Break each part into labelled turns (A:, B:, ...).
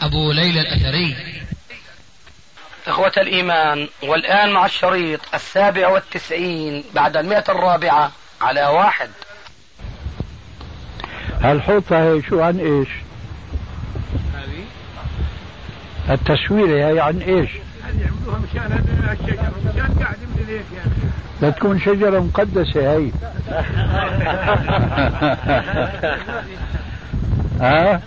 A: أبو ليلى الأثري إخوة الإيمان والآن مع الشريط السابع والتسعين بعد المئة الرابعة على واحد
B: هالحوطة هي شو عن إيش؟ التسويرة هي عن إيش؟ يعملوها مشان الشجر مشان قاعد مثل هيك يعني لا تكون شجرة مقدسة هي
C: ها؟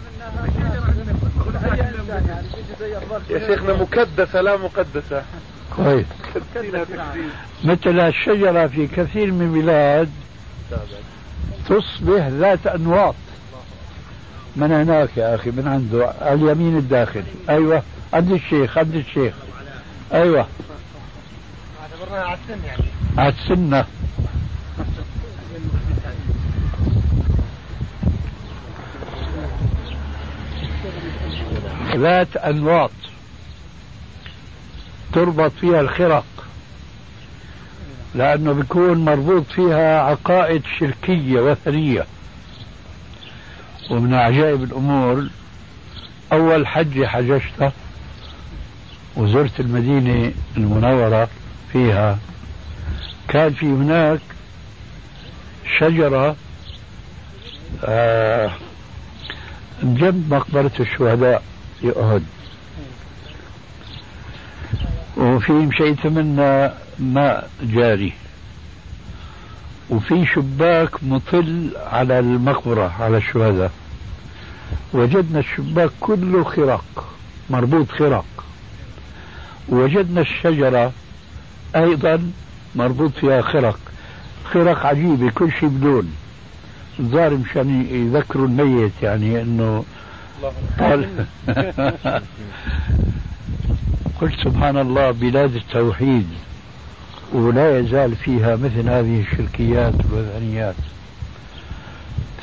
C: يا شيخنا مكدسة لا مقدسة.
B: كويس مثل الشجرة في كثير من البلاد تصبح ذات أنواط. من هناك يا أخي؟ من عنده. اليمين الداخلي. أيوة. عند الشيخ عند الشيخ. أيوة. اعتبرناها على السن يعني. على السنة. ذات أنواط تربط فيها الخرق لأنه بيكون مربوط فيها عقائد شركية وثنية. ومن عجائب الأمور أول حج حججته وزرت المدينة المنورة فيها. كان في هناك شجرة آه جنب مقبرة الشهداء. في أهد وفي مشيت منا ماء جاري. وفي شباك مطل على المقبرة على الشهداء وجدنا الشباك كله خرق مربوط خرق وجدنا الشجرة أيضا مربوط فيها خرق خرق عجيبة كل شيء بدون. الظاهر مشان يذكروا الميت يعني قلت سبحان الله بلاد التوحيد ولا يزال فيها مثل هذه الشركيات والوثنيات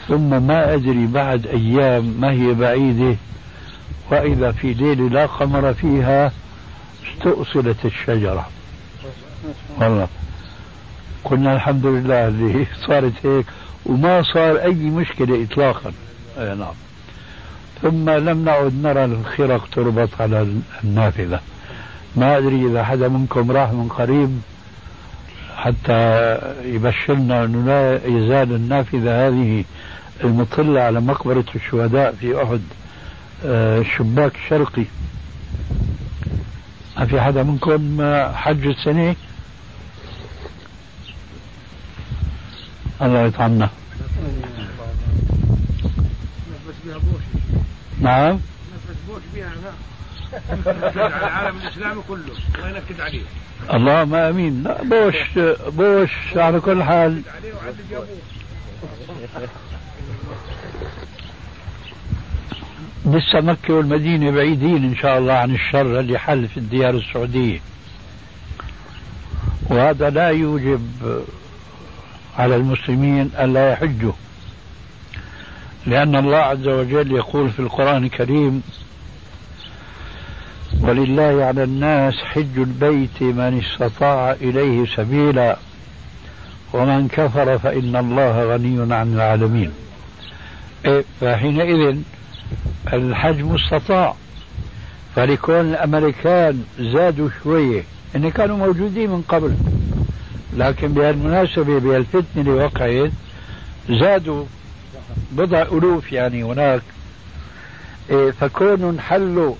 B: ثم ما أدري بعد أيام ما هي بعيدة وإذا في ليلة لا قمر فيها استؤصلت الشجرة. والله. قلنا الحمد لله اللي صارت هيك وما صار أي مشكلة إطلاقا. أي نعم. ثم لم نعد نرى الخرق تربط على النافذة. ما أدري إذا حدا منكم راح من قريب حتى يبشرنا أنه لا يزال النافذة هذه المطلة على مقبرة الشهداء في أحد آه، شباك شرقي. ما في حدا منكم حج السنة الله يطعمنا. نعم. العالم الاسلامي كله الله عليه اللهم أمين. لا بوش بوش على كل حال. لسه مكة والمدينة بعيدين إن شاء الله عن الشر اللي حل في الديار السعودية. وهذا لا يوجب على المسلمين ألا يحجوا. لأن الله عز وجل يقول في القرآن الكريم ولله على الناس حج البيت من استطاع إليه سبيلا ومن كفر فإن الله غني عن العالمين. إيه فحينئذ الحج مستطاع فلكون الأمريكان زادوا شوية إن كانوا موجودين من قبل لكن بهالمناسبة بهالفتنة اللي وقعت زادوا بضع ألوف يعني هناك. إيه، فكون حلوا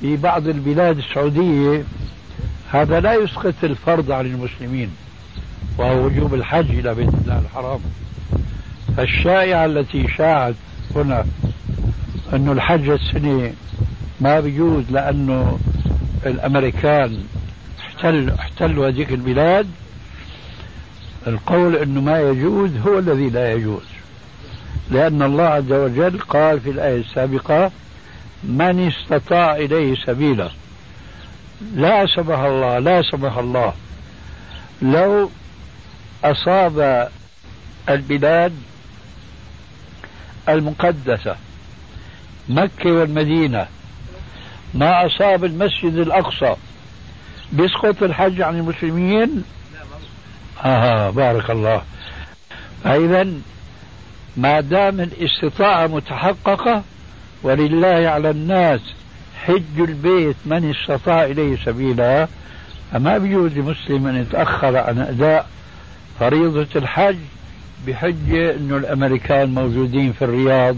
B: في بعض البلاد السعودية هذا لا يسقط الفرض عن المسلمين وهو وجوب الحج إلى بيت الله الحرام. فالشائعة التي شاعت هنا أنه الحج السنة ما بيجوز لأنه الأمريكان احتلوا احتلوا هذيك البلاد القول أنه ما يجوز هو الذي لا يجوز. لأن الله عز وجل قال في الآية السابقة من استطاع إليه سبيلا. لا سمح الله لا سمح الله. لو أصاب البلاد المقدسة مكة والمدينة ما أصاب المسجد الأقصى بيسقط الحج عن المسلمين آه بارك الله. فإذا ما دام الاستطاعة متحققة ولله على الناس حج البيت من استطاع إليه سبيلا. فما بيجوز لمسلم أن يتأخر عن أداء فريضة الحج بحجة أنه الأمريكان موجودين في الرياض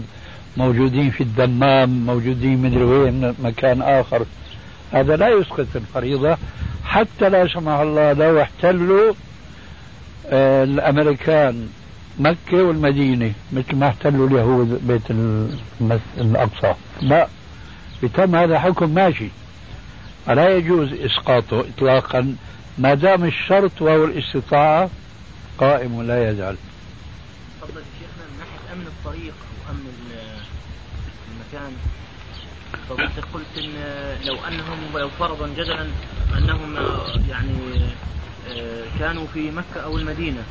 B: موجودين في الدمام موجودين من وين مكان آخر. هذا لا يسقط الفريضة حتى لا سمح الله لو احتلوا آه، الأمريكان. مكة والمدينة مثل ما احتلوا اليهود بيت الأقصى. لا بتم هذا حكم ماشي. فلا يجوز إسقاطه إطلاقا؟ ما دام الشرط وهو الاستطاعة قائم ولا يزال.
D: تفضل شيخنا من ناحية أمن الطريق أو أمن المكان. فضلت قلت إن لو أنهم ولو فرضا جدلا أنهم يعني كانوا في مكة أو المدينة.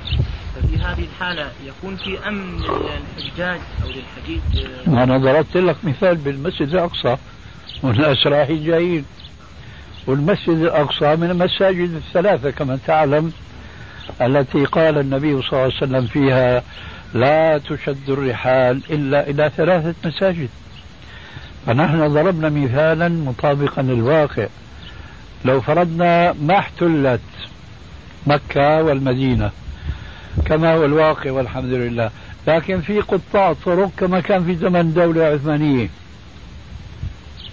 D: ففي هذه الحالة يكون في أمن للحجاج أو للحجيج.
B: آه، أنا ضربت لك مثال بالمسجد الأقصى والناس رايحين جايين والمسجد الأقصى من المساجد الثلاثة كما تعلم التي قال النبي صلى الله عليه وسلم فيها لا تشد الرحال إلا إلى ثلاثة مساجد فنحن ضربنا مثالا مطابقا للواقع. لو فرضنا ما احتلت مكة والمدينة. كما هو الواقع والحمد لله. لكن في قطاع طرق كما كان في زمن الدولة العثمانية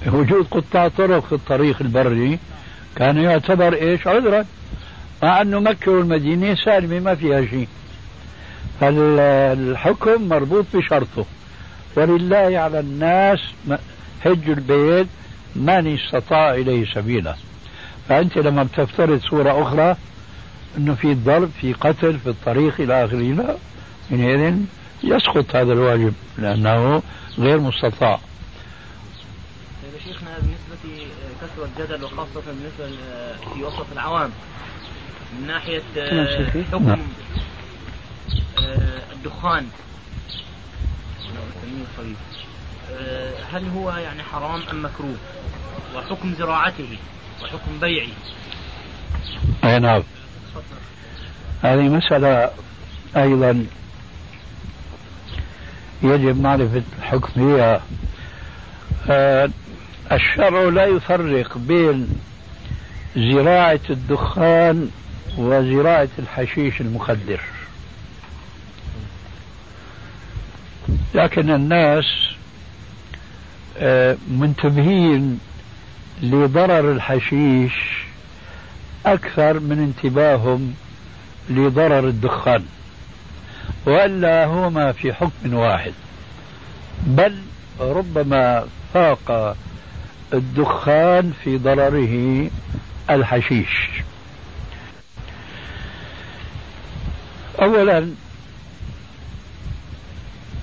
B: وجود قطاع طرق في الطريق البري كان يعتبر إيش؟ عذرا. مع انه مكة والمدينة سالمة ما فيها شيء. فالحكم مربوط بشرطه. ولله على الناس حج البيت من استطاع إليه سبيلا فأنت لما بتفترض صورة أخرى إنه في ضرب في قتل في الطريق إلى اخره لا حينئذ يسقط هذا الواجب لأنه غير مستطاع.
D: طيب شيخنا بالنسبة كثرة الجدل وخاصة بالنسبة في وسط العوام من ناحية حكم نعم. آه، الدخان. آه، هل هو يعني حرام أم مكروه؟ وحكم زراعته وحكم بيعه.
B: أي نعم. هذه مسألة أيضا يجب معرفة الحكم فيها. آه الشرع لا يفرق بين زراعة الدخان وزراعة الحشيش المخدر. لكن الناس آه، منتبهين لضرر الحشيش أكثر من انتباههم لضرر الدخان وألا هما في حكم واحد بل ربما فاق الدخان في ضرره الحشيش. اولا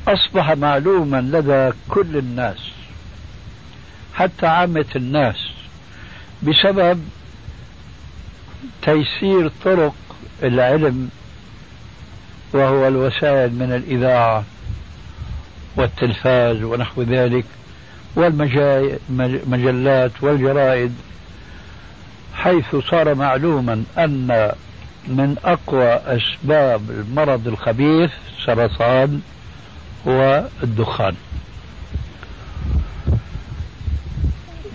B: أصبح معلوما لدى كل الناس حتى عامة الناس بسبب تيسير طرق العلم وهو الوسائل من الإذاعة والتلفاز ونحو ذلك والمجلات والجرائد حيث صار معلوما أن من أقوى أسباب المرض الخبيث سرطان هو الدخان.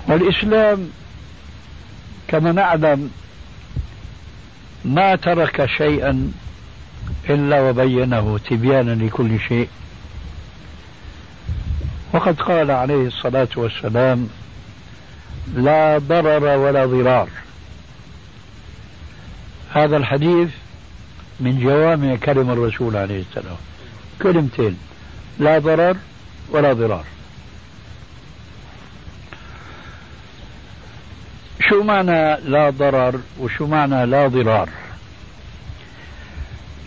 B: والإسلام كما نعلم ما ترك شيئا إلا وبينه تبيانا لكل شيء. وقد قال عليه الصلاة والسلام لا ضرر ولا ضرار. هذا الحديث من جوامع كلم الرسول عليه السلام. كلمتين لا ضرر ولا ضرار. شو معنى لا ضرر وشو معنى لا ضرار.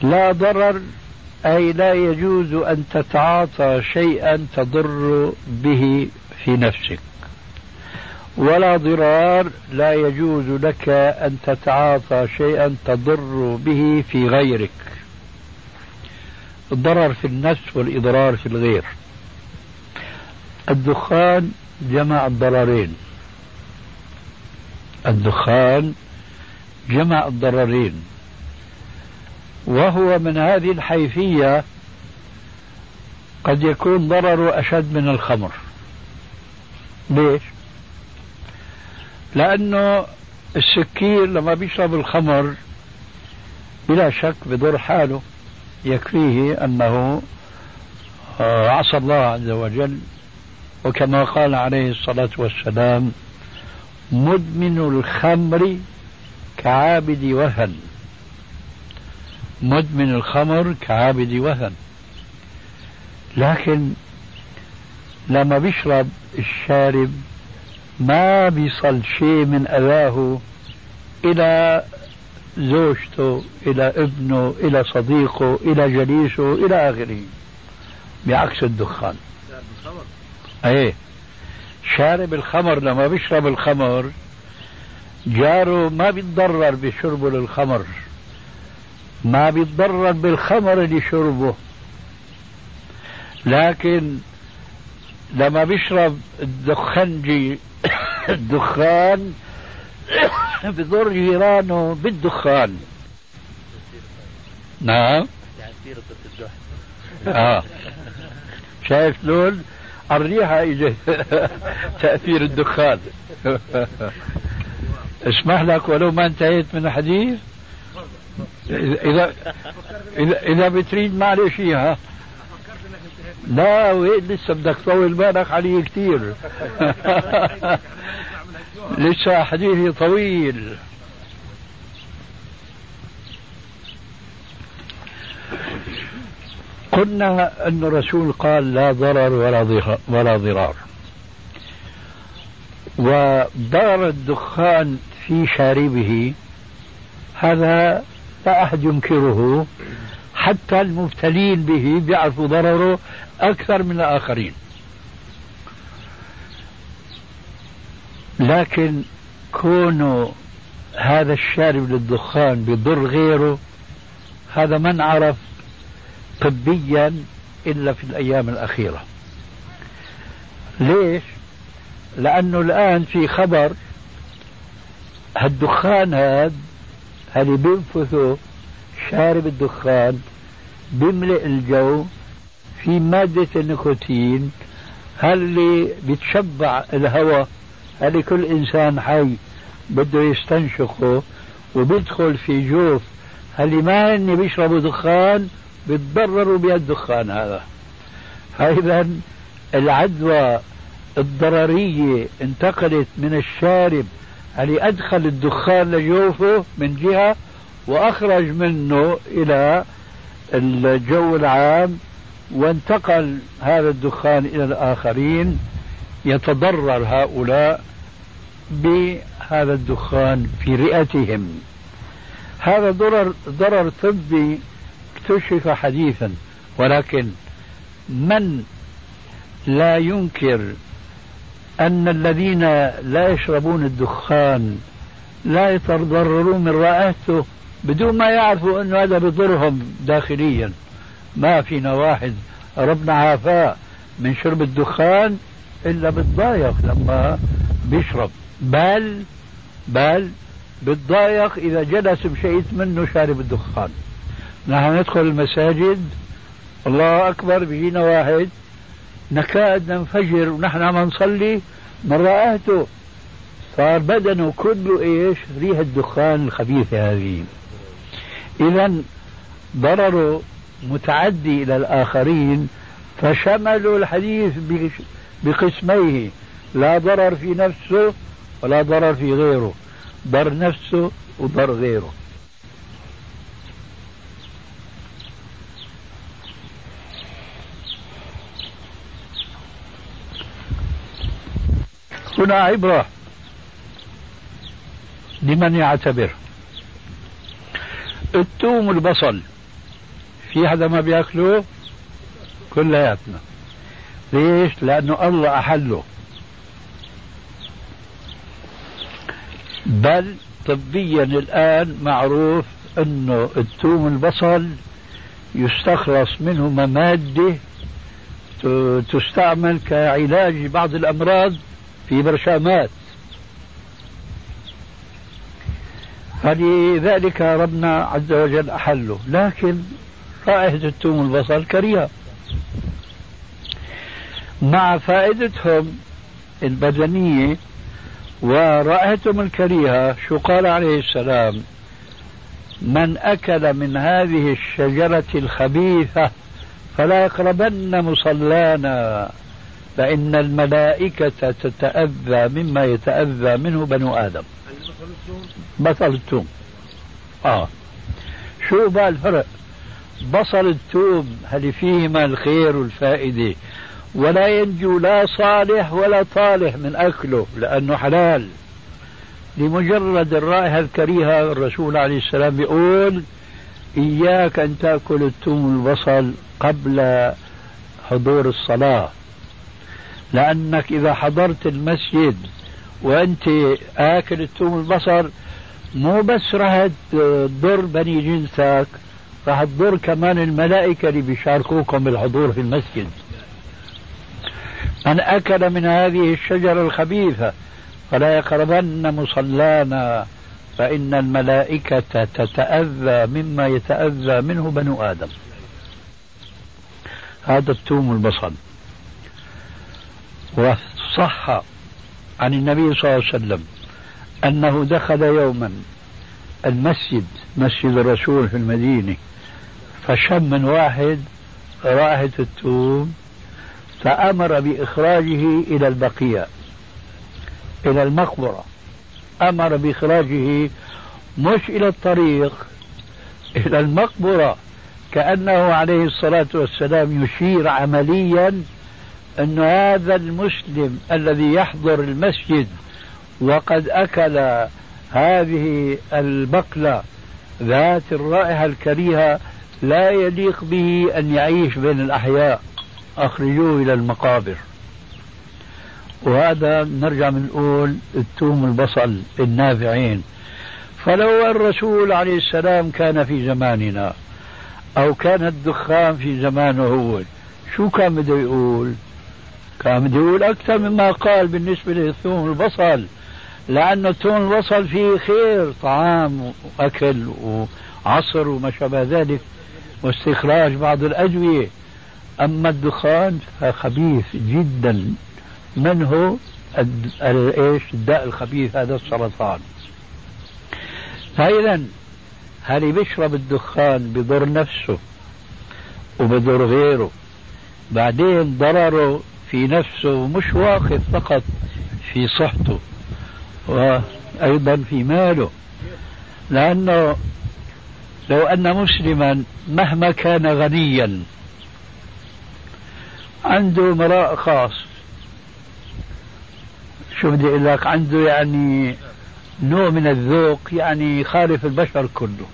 B: لا ضرر أي لا يجوز أن تتعاطى شيئا تضر به في نفسك. ولا ضرار لا يجوز لك أن تتعاطى شيئا تضر به في غيرك. الضرر في النفس والإضرار في الغير. الدخان جمع الضررين. الدخان جمع الضررين وهو من هذه الحيثية قد يكون ضرره أشد من الخمر ليش؟ لأنه السكير لما بيشرب الخمر بلا شك بضر حاله يكفيه أنه آه، عصى الله عز وجل وكما قال عليه الصلاة والسلام مدمن الخمر كعابد وثن مدمن الخمر كعابد وثن لكن لما بيشرب الشارب ما بيصل شيء من أذاه إلى زوجته إلى ابنه إلى صديقه إلى جليسه إلى آخره. بعكس الدخان. إيه. شارب الخمر لما بيشرب الخمر جاره ما بيتضرر بشربه للخمر. ما بيتضرر بالخمر اللي شربه لكن لما بيشرب الدخنجي الدخان بضر جيرانه بالدخان. نعم. آه. شايف شلون الريحة إجا تأثير الدخان. اسمح لك ولو ما انتهيت من الحديث. إذا إذا إذا بتريد معلش ها. لا وين لسه بدك تطول بالك علي كثير لسه حديثي طويل. قلنا أن الرسول قال لا ضرر ولا ولا ضرار. وضرر الدخان في شاربه. هذا لا أحد ينكره. حتى المبتلين به بيعرفوا ضرره أكثر من الآخرين. لكن كونه هذا الشارب للدخان بضر غيره هذا من عرف طبيا إلا في الأيام الأخيرة ليش؟ لأنه الآن في خبر هالدخان هذا اللي بينفثه شارب الدخان بيملئ الجو في مادة النيكوتين اللي بتشبع الهواء اللي كل إنسان حي بده يستنشقه وبيدخل في جوف اللي ما هن بيشربوا دخان بيتضرروا بالدخان هذا. فإذا العدوى الضررية انتقلت من الشارب اللي أدخل الدخان لجوفه من جهة وأخرج منه إلى الجو العام وانتقل هذا الدخان إلى الآخرين يتضرر هؤلاء بهذا الدخان في رئتهم. هذا ضرر ضرر طبي اكتشف حديثا ولكن من لا ينكر أن الذين لا يشربون الدخان لا يتضررون من رائحته بدون ما يعرفوا أنه هذا بضرهم داخليا؟ ما فينا واحد ربنا عافاه من شرب الدخان إلا بتضايق لما بيشرب. بل بل بتضايق إذا جلس بشيء منه شارب الدخان. نحن ندخل المساجد. الله أكبر بيجينا واحد. نكاد ننفجر ونحن عم نصلي. من رأيته صار بدنه كله إيش؟ ريح الدخان الخبيثة هذه. إذا ضرره متعدي إلى الآخرين فشملوا الحديث بقسميه. لا ضرر في نفسه ولا ضرر في غيره. ضر نفسه وضر غيره. هنا عبرة لمن يعتبر. التوم والبصل في حدا ما بيأكله كلياتنا ليش؟ لأنه الله أحله. بل طبيا الآن معروف أنه الثوم البصل يستخلص منه مادة تستعمل كعلاج بعض الأمراض في برشامات. فلذلك ربنا عز وجل أحله لكن رائحة الثوم البصل كريهة. مع فائدتهم البدنية ورائحتهم الكريهة شو قال عليه السلام؟ من أكل من هذه الشجرة الخبيثة فلا يقربن مصلانا. فإن الملائكة تتأذى مما يتأذى منه بنو آدم. بصل الثوم آه. شو بقى الفرق بصل الثوم هل فيهما الخير والفائدة ولا ينجو لا صالح ولا طالح من أكله لأنه حلال. لمجرد الرائحة الكريهة الرسول عليه السلام يقول إياك أن تأكل الثوم البصل قبل حضور الصلاة. لأنك إذا حضرت المسجد وأنت آكل الثوم البصل مو بس راح تضر بني جنسك راح تضر كمان الملائكة اللي بيشاركوكم بالحضور في المسجد. من أكل من هذه الشجرة الخبيثة فلا يقربن مصلانا فإن الملائكة تتأذى مما يتأذى منه بنو آدم. هذا التوم البصل. وصح عن النبي صلى الله عليه وسلم أنه دخل يوما المسجد مسجد الرسول في المدينة فشم من واحد رائحة التوم فأمر بإخراجه إلى البقيع إلى المقبرة. أمر بإخراجه مش إلى الطريق إلى المقبرة كأنه عليه الصلاة والسلام يشير عمليا أن هذا المسلم الذي يحضر المسجد وقد أكل هذه البقلة ذات الرائحة الكريهة لا يليق به أن يعيش بين الأحياء. أخرجوه إلى المقابر. وهذا نرجع بنقول التوم البصل النافعين. فلو الرسول عليه السلام كان في زماننا أو كان الدخان في زمانه هو شو كان بده يقول؟ كان بده يقول أكثر مما قال بالنسبة للثوم البصل لأن الثوم البصل فيه خير طعام وأكل وعصر وما شابه ذلك واستخراج بعض الأدوية. أما الدخان فخبيث جدا منه إيش؟ الداء الخبيث هذا السرطان. فإذا هل بيشرب الدخان بضر نفسه وبضر غيره؟ بعدين ضرره في نفسه مش واقف فقط في صحته وأيضا في ماله. لأنه لو أن مسلما مهما كان غنيا عنده مراء خاص. شو بدي أقول لك؟ عنده يعني نوع من الذوق يعني يخالف البشر كله.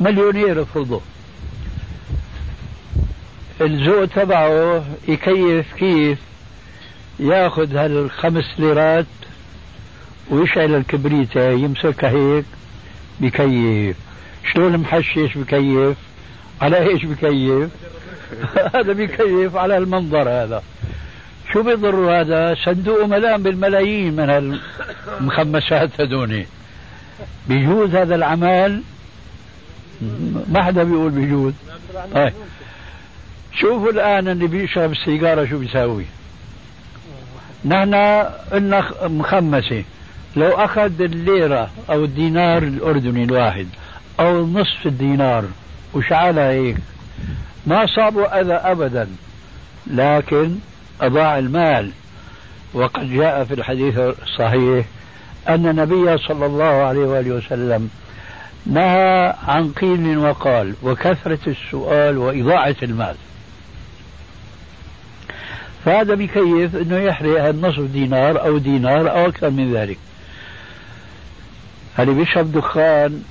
B: مليونير افرضه الذوق تبعه يكيف كيف؟ ياخذ هالخمس ليرات ويشعل الكبريتة يمسكها هيك بكيف. شلون محشش بكيف؟ على إيش بكيف؟ هذا بكيف على المنظر هذا. شو بيضر هذا؟ صندوق ملام بالملايين من المخمسات هذوني. بيجوز هذا العمل ما حدا بيقول بيجوز. طيب. شوفوا الآن اللي بيشرب السيجارة شو بيساوي. نحن قلنا مخمسة. لو أخذ الليرة أو الدينار الأردني الواحد أو نصف الدينار وشعلها هيك؟ ما صابوا أذى أبدا. لكن أضاع المال. وقد جاء في الحديث الصحيح أن النبي صلى الله عليه وآله وسلم نهى عن قيل وقال وكثرة السؤال وإضاعة المال. فهذا بكيف أنه يحرق النصف دينار أو دينار أو أكثر من ذلك. اللي بيشرب دخان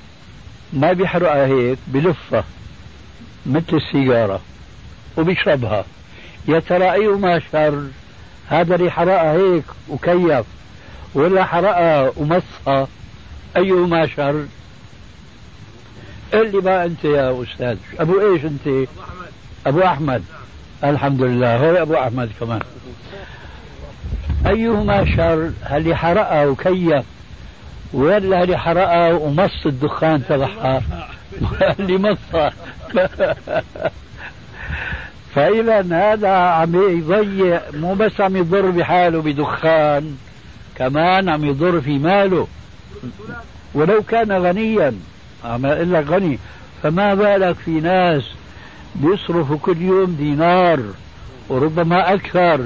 B: ما بيحرقها هيك بلفة مثل السيجارة وبيشربها. يا ترى أيهما شر؟ هذا اللي حرقها هيك وكيف؟ ولا حرقها ومصها أيهما شر؟ اللي ما أنت يا أستاذ؟ أبو إيش أنت؟ أبو أحمد. الحمد لله. هو أبو أحمد كمان. أيهما شر؟ اللي حرقها وكيف ولا اللي حرقها ومص الدخان تبعها اللي مصها. فإذا هذا عم يضيع مو بس عم يضر بحاله بدخان كمان عم يضر في ماله. ولو كان غنيا عم يقول لك غني فما بالك في ناس بيصرفوا كل يوم دينار وربما أكثر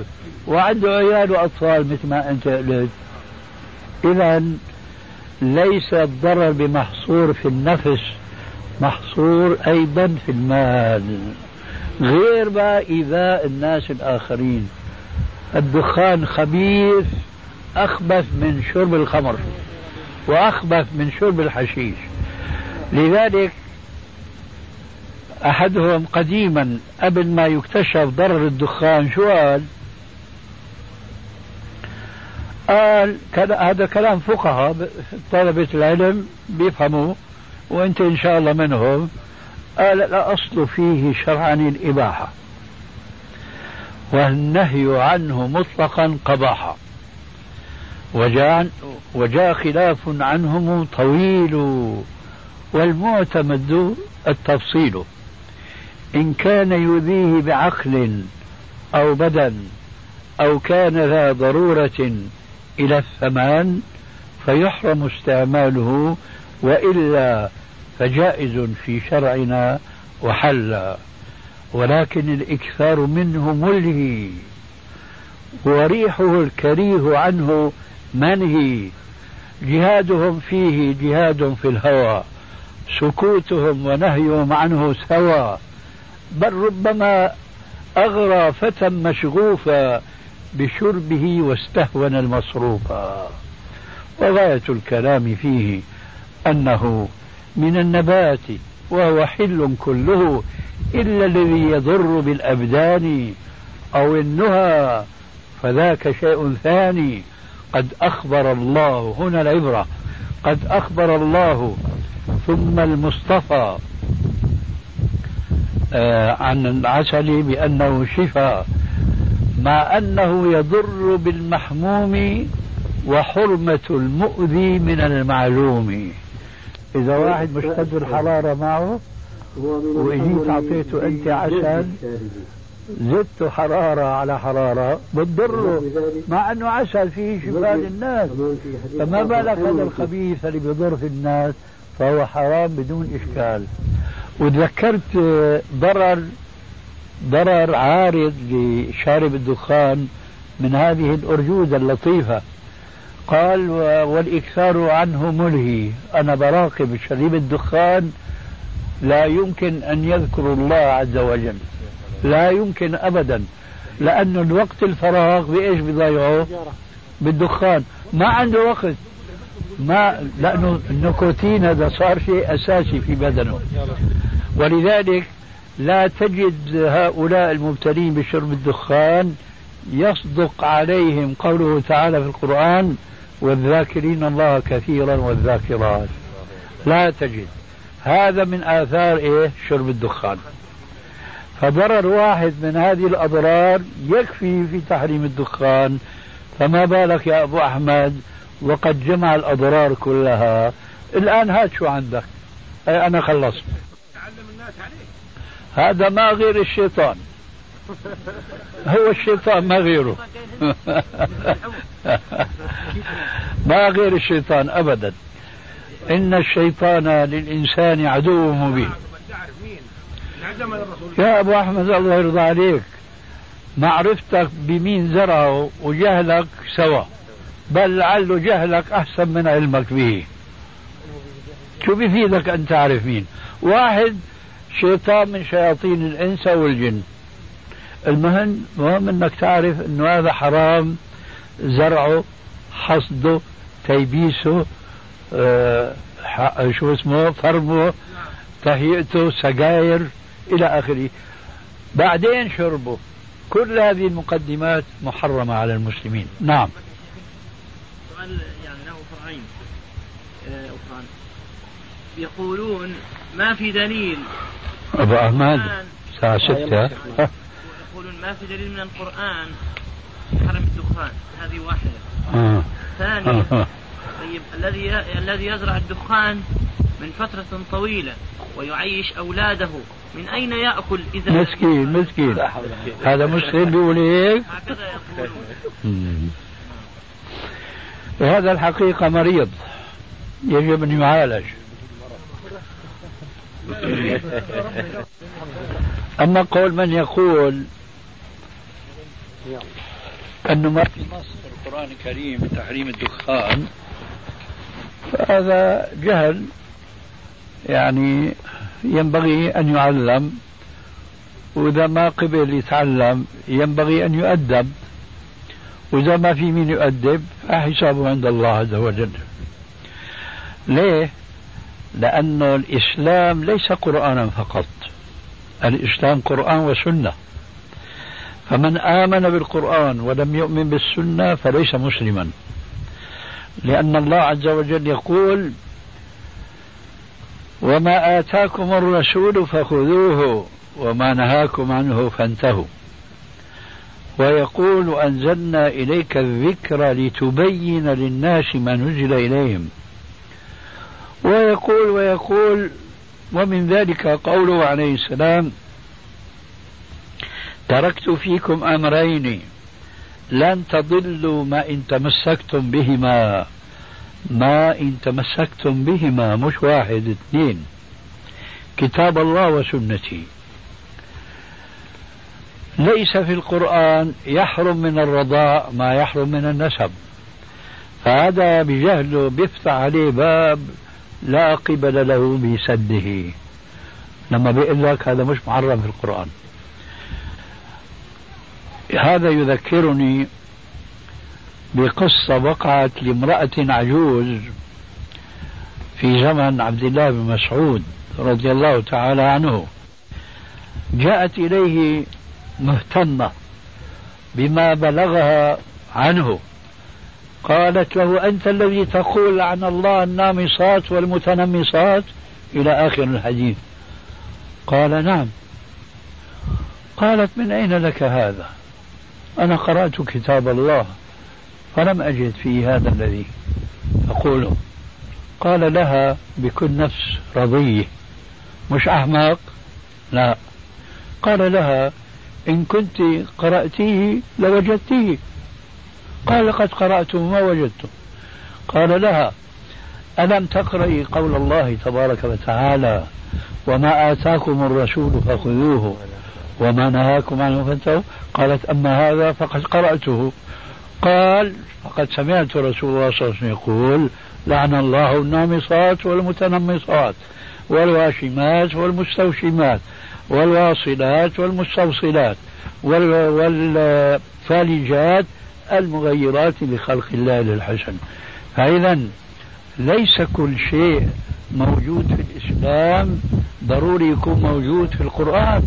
B: وعنده عيال وأطفال مثل ما أنت قلت. إذا ليس الضرر بمحصور في النفس محصور أيضا في المال. غير بقى إيذاء الناس الآخرين. الدخان خبيث أخبث من شرب الخمر وأخبث من شرب الحشيش. لذلك أحدهم قديما قبل ما يكتشف ضرر الدخان شو قال؟ قال هذا كلام فقهاء طلبة العلم بيفهموا وأنت إن شاء الله منهم. قال الأصل فيه شرعا الإباحة والنهي عنه مطلقا قباحة وجاء, وجاء خلاف عنهم طويل والمعتمد التفصيل. إن كان يؤذيه بعقل أو بدن أو كان ذا ضرورة إلى الثمان فيحرم استعماله وإلا فجائز في شرعنا وحل ولكن الإكثار منه ملهي وريحه الكريه عنه منهي جهادهم فيه جهاد في الهوى. سكوتهم ونهيهم عنه سوى. بل ربما أغرى فتى مشغوفا بشربه واستهون المصروفا. وغاية الكلام فيه أنه من النبات وهو حل كله إلا الذي يضر بالأبدان أو النهى فذاك شيء ثاني. قد أخبر الله هنا العبرة قد أخبر الله ثم المصطفى عن العسل بأنه شفاء مع أنه يضر بالمحموم وحرمة المؤذي من المعلوم. إذا واحد مشتد الحرارة معه وإجيت أعطيته أنت عسل زدت حرارة على حرارة بتضره مع أنه عسل فيه شفاء للناس. فما بالك هذا الخبيث اللي بيضر في الناس؟ فهو حرام بدون إشكال. وتذكرت ضرر ضرر عارض لشارب الدخان من هذه الأرجوزة اللطيفة. قال والإكثار عنه ملهي. أنا براقب شريب الدخان. لا يمكن أن يذكر الله عز وجل. لا يمكن أبدا. لأنه الوقت الفراغ بإيش بيضيعه؟ بالدخان. ما عنده وقت. ما لأنه النيكوتين هذا صار شيء أساسي في بدنه. ولذلك لا تجد هؤلاء المبتلين بشرب الدخان يصدق عليهم قوله تعالى في القرآن والذاكرين الله كثيرا والذاكرات لا تجد. هذا من آثار إيه؟ شرب الدخان. فضرر واحد من هذه الأضرار يكفي في تحريم الدخان. فما بالك يا أبو أحمد؟ وقد جمع الأضرار كلها. الآن هات شو عندك. أي أنا خلصت. هذا ما غير الشيطان. هو الشيطان ما غيره. ما غير الشيطان أبدا. إن الشيطان للإنسان عدو مبين. يا أبو أحمد الله يرضى عليك. معرفتك بمين زرعه وجهلك سوا. بل لعل جهلك أحسن من علمك به. شو بيفيدك أن تعرف مين؟ واحد شيطان من شياطين الإنس والجن. المهم مهم إنك تعرف إنه هذا حرام. زرعه حصده تيبيسه آه شو اسمه فرمه تهيئته سجاير إلى آخره. بعدين شربه. كل هذه المقدمات محرمة على المسلمين. نعم.
D: سؤال يعني له فرعين آه، أخرى يقولون ما في دليل.
B: أبو أحمد الساعة ستة.
D: يقولون ما في دليل من القرآن. حرم الدخان هذه واحدة.
B: آه.
D: ثانيا طيب الذي الذي يزرع الدخان من فترة طويلة ويعيش أولاده من أين يأكل إذا
B: مسكين مسكين. هذا مسلم بيقول هيك
D: هكذا يقولون.
B: هذا الحقيقة مريض. يجب أن يعالج. أما قول من يقول أنه ما في نص في القرآن الكريم بتحريم الدخان. فهذا جهل. يعني ينبغي أن يعلم. وإذا ما قبل يتعلم ينبغي أن يؤدب. وإذا ما في مين يؤدب فحسابه عند الله عز وجل. ليه؟ لأن الإسلام ليس قرآنا فقط. الإسلام قرآن وسنة. فمن آمن بالقرآن ولم يؤمن بالسنة فليس مسلما. لأن الله عز وجل يقول وما آتاكم الرسول فخذوه وما نهاكم عنه فانتهوا. ويقول أنزلنا إليك الذكر لتبين للناس ما نزل إليهم. ويقول ويقول ومن ذلك قوله عليه السلام تركت فيكم أمرين لن تضلوا ما إن تمسكتم بهما ما إن تمسكتم بهما مش واحد اثنين. كتاب الله وسنتي. ليس في القرآن يحرم من الرضاع ما يحرم من النسب. فهذا بجهله بيفتح عليه باب لا قبل له بسده لما بيقول لك هذا مش محرم في القرآن. هذا يذكرني بقصة وقعت لامرأة عجوز في زمن عبد الله بن مسعود رضي الله تعالى عنه. جاءت إليه مهتمة بما بلغها عنه. قالت له أنت الذي تقول عن الله النامصات والمتنمصات إلى آخر الحديث. قال نعم. قالت من أين لك هذا؟ أنا قرأت كتاب الله فلم أجد فيه هذا الذي أقوله. قال لها بكل نفس رضية. مش أحمق؟ لا. قال لها إن كنت قرأتيه لوجدتيه. قال لقد قرأته ما وجدته قال لها ألم تقرأي قول الله تبارك وتعالى وما آتاكم الرسول فخذوه وما نهاكم عنه فانتهوا؟ قالت أما هذا فقد قرأته. قال فقد سمعت رسول الله صلى الله عليه وسلم يقول لعن الله النامصات والمتنمصات والواشمات والمستوشمات. والواصلات والمستوصلات والفالجات المغيرات لخلق الله للحسن. فإذا ليس كل شيء موجود في الإسلام ضروري يكون موجود في القرآن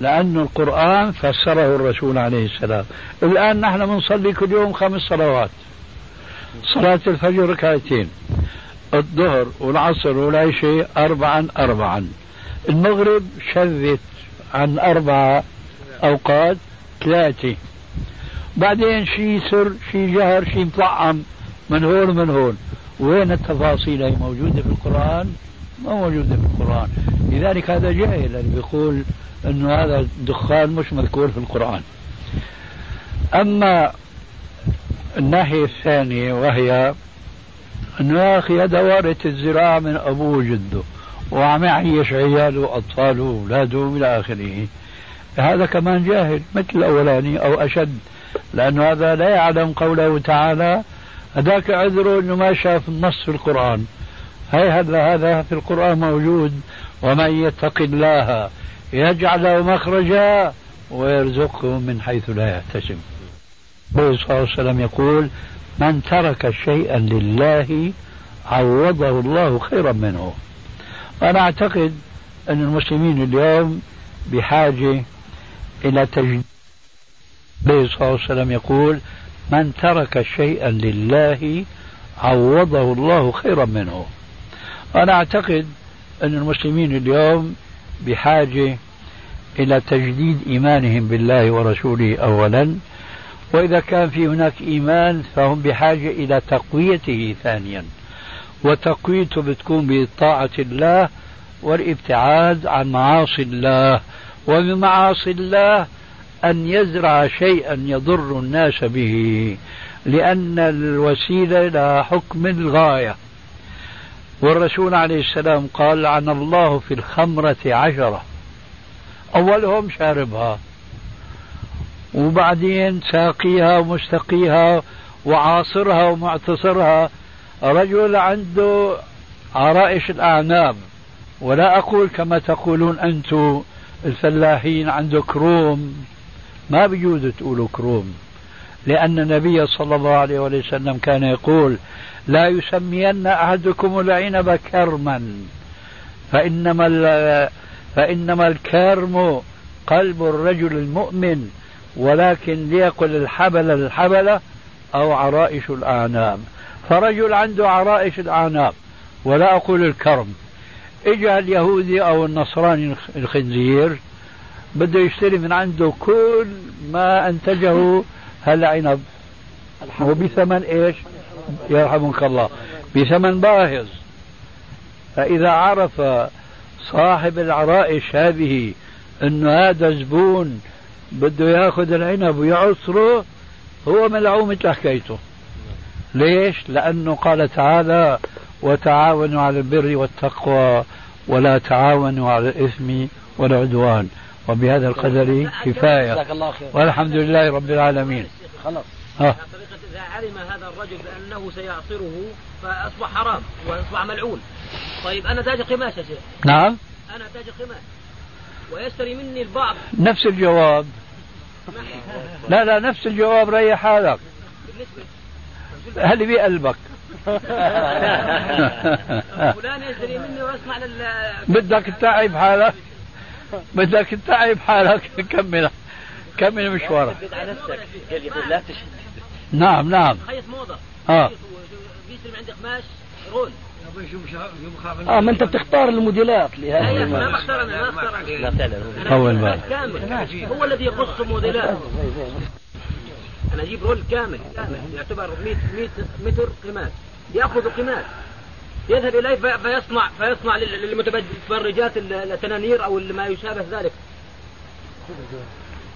B: لأن القرآن فسره الرسول عليه السلام. الآن نحن بنصلي كل يوم خمس صلوات. صلاة الفجر ركعتين الظهر والعصر والعشاء أربعا أربعا. المغرب شذت عن أربع أوقات ثلاثة. بعدين شي سر شي جهر شي مطعم من هون ومن هون. وين التفاصيل هي موجودة في القرآن؟ ما موجودة في القرآن. لذلك هذا جاهل اللي بيقول أنه هذا الدخان مش مذكور في القرآن. أما الناحية الثانية وهي أنه يا أخي هذا وارث الزراعة من أبوه وجده. وعم يعيش عياله وأطفاله وأولاده إلى آخره. هذا كمان جاهل مثل الأولاني أو أشد لأنه هذا لا يعلم قوله تعالى هذاك عذره أنه ما شاف النص في القرآن. هي هذا هذا في القرآن موجود ومن يتق الله يجعل له مخرجا ويرزقه من حيث لا يحتسب. النبي صلى الله عليه وسلم يقول من ترك شيئا لله عوضه الله خيرا منه. أنا أعتقد أن المسلمين اليوم بحاجة إلى تجديد النبي صلى الله عليه وسلم يقول من ترك شيئا لله عوضه الله خيرا منه. أنا أعتقد أن المسلمين اليوم بحاجة إلى تجديد إيمانهم بالله ورسوله أولا. وإذا كان في هناك إيمان فهم بحاجة إلى تقويته ثانيا. وتقويته بتكون بطاعة الله والابتعاد عن معاصي الله. ومن معاصي الله أن يزرع شيئا يضر الناس به لأن الوسيلة لا حكم الغاية. والرسول عليه السلام قال عن الله في الخمرة عشرة أولهم شاربها وبعدين ساقيها ومستقيها وعاصرها ومعتصرها رجل عنده عرائش الأعناب ولا أقول كما تقولون أنتم الفلاحين عنده كروم. ما بيجوز تقولوا كروم لأن النبي صلى الله عليه وسلم كان يقول لا يسمين أحدكم العنب كرما فإنما فإنما الكرم قلب الرجل المؤمن ولكن ليقل الحبل الحبلة أو عرائش الأعناب فرجل عنده عرائش الأعناب ولا أقول الكرم. اجى اليهودي أو النصراني الخنزير بده يشتري من عنده كل ما أنتجه هالعنب. وبثمن إيش؟ يرحمك الله. بثمن باهظ. فإذا عرف صاحب العرائش هذه إنه هذا زبون بده يأخذ العنب ويعصره هو ملعوم مثل حكايته. ليش؟ لأنه قال تعالى وتعاونوا على البر والتقوى ولا تعاونوا على الإثم والعدوان وبهذا القدر كفاية. والحمد لله رب العالمين.
D: خلاص.
B: ها.
D: إذا علم هذا الرجل بأنه سيعصره فأصبح حرام وأصبح ملعون. طيب أنا تاج قماش يا شيخ؟
B: نعم.
D: أنا تاج قماش. ويشتري مني البعض.
B: نفس الجواب. لا لا نفس الجواب ريح حالك. هل بقلبك
D: فلان يشتري مني ويصنع لل
B: بدك تتعب حالك؟ بدك تتعب حالك؟ كمل كمل مشوارك نعم نعم.
D: خيط موضة.
B: آه.
D: بيشتري من عندي قماش رول.
E: آه ما أنت بتختار الموديلات لهذا
D: أيوة، ما بختار أنا ما
B: ما.
D: كامل. هو الذي يقص موديلات. أنا أجيب رول كامل كامل. يعتبر 100 100 متر قماش. يأخذ قماش. يذهب إليه في- فيصنع فيصنع لل- للمتبرجات التنانير أو ما يشابه ذلك.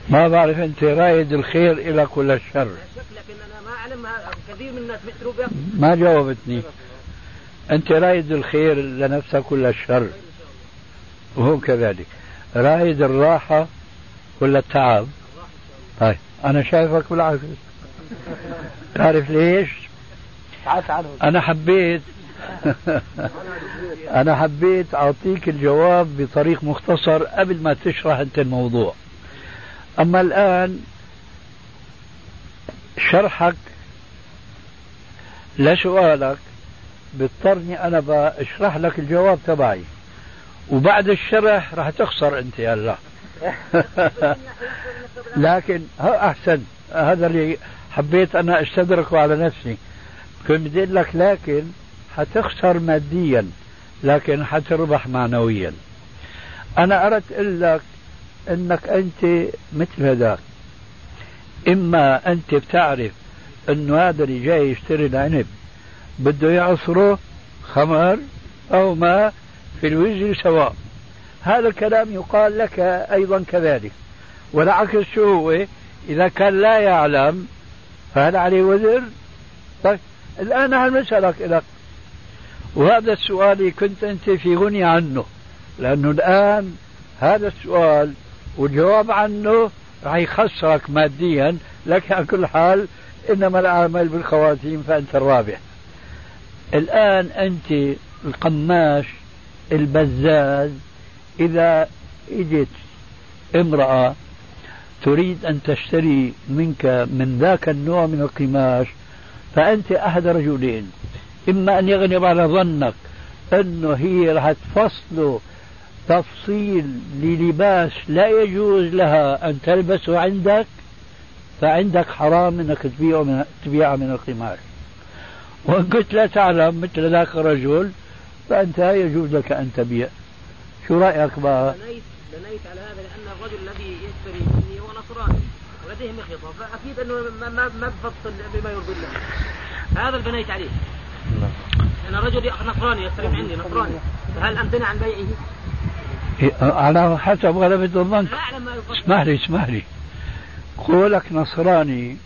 B: ما بعرف أنت رايد الخير إلى كل الشر.
D: لكن أنا ما أعلم هذا كثير من الناس بيشتروا
B: ما جاوبتني. أنت رايد الخير لنفسك ولا الشر. وهو كذلك. رايد الراحة ولا التعب. طيب. أنا شايفك بالعكس. تعرف ليش؟ أنا حبيت. أنا حبيت أعطيك الجواب بطريق مختصر قبل ما تشرح أنت الموضوع. أما الآن شرحك لسؤالك بيضطرني أنا بشرح لك الجواب تبعي. وبعد الشرح راح تخسر أنت هلا لكن أحسن. هذا اللي حبيت أنا أستدركه على نفسي. كنت بدي لك لكن حتخسر ماديا لكن حتربح معنويا. أنا أردت أقول لك أنك أنت مثل هذاك. إما أنت بتعرف أنه هذا اللي جاي يشتري العنب. بده يعصره خمر أو ماء في الوزر سواء. هذا الكلام يقال لك أيضا كذلك. والعكس شو هو إذا كان لا يعلم فهل عليه وزر؟ طيب الآن هل نسألك لك وهذا السؤال كنت أنت في غني عنه لأنه الآن هذا السؤال والجواب عنه راح يخسرك ماديا لكن على كل حال إنما الأعمال بالخواتيم فأنت الرابح. الآن أنت القماش البزاز إذا إجت امرأة تريد أن تشتري منك من ذاك النوع من القماش فأنت أحد رجلين. إما أن يغلب على ظنك أنه هي راح تفصله تفصيل للباس لا يجوز لها أن تلبسه عندك فعندك حرام أنك تبيعه من تبيعه من القماش. وإن كنت لا تعلم مثل ذاك الرجل فأنت يجوز لك أن تبيع. شو رأيك بقى؟
D: بنيت بنيت على هذا لأن الرجل الذي يشتري مني هو نصراني. ولديه مخيطة. فأكيد أنه ما ما ما بفصل بما يرضي الله. هذا اللي بنيت عليه. أنا رجل نصراني يشتري من عندي نصراني. فهل أمتنع عن بيعه؟
B: على حسب غلبة الظن اسمح لي اسمح لي. قولك نصراني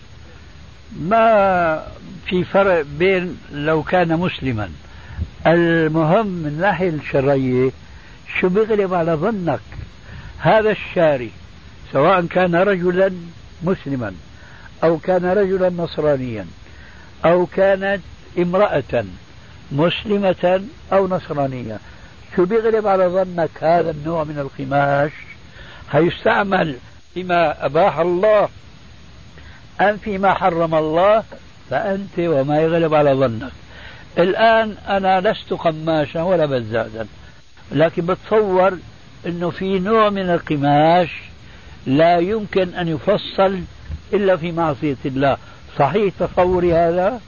B: ما في فرق بين لو كان مسلما؟ المهم من الناحية الشرعية شو بيغلب على ظنك؟ هذا الشاري سواء كان رجلا مسلما أو كان رجلا نصرانيا أو كانت امرأة مسلمة أو نصرانية شو بيغلب على ظنك هذا النوع من القماش؟ هيستعمل فيما أباح الله أم فيما حرم الله؟ فأنت وما يغلب على ظنك. الآن أنا لست قماشا ولا بزازا. لكن بتصور أنه في نوع من القماش لا يمكن أن يفصل إلا في معصية الله. صحيح تصوري هذا؟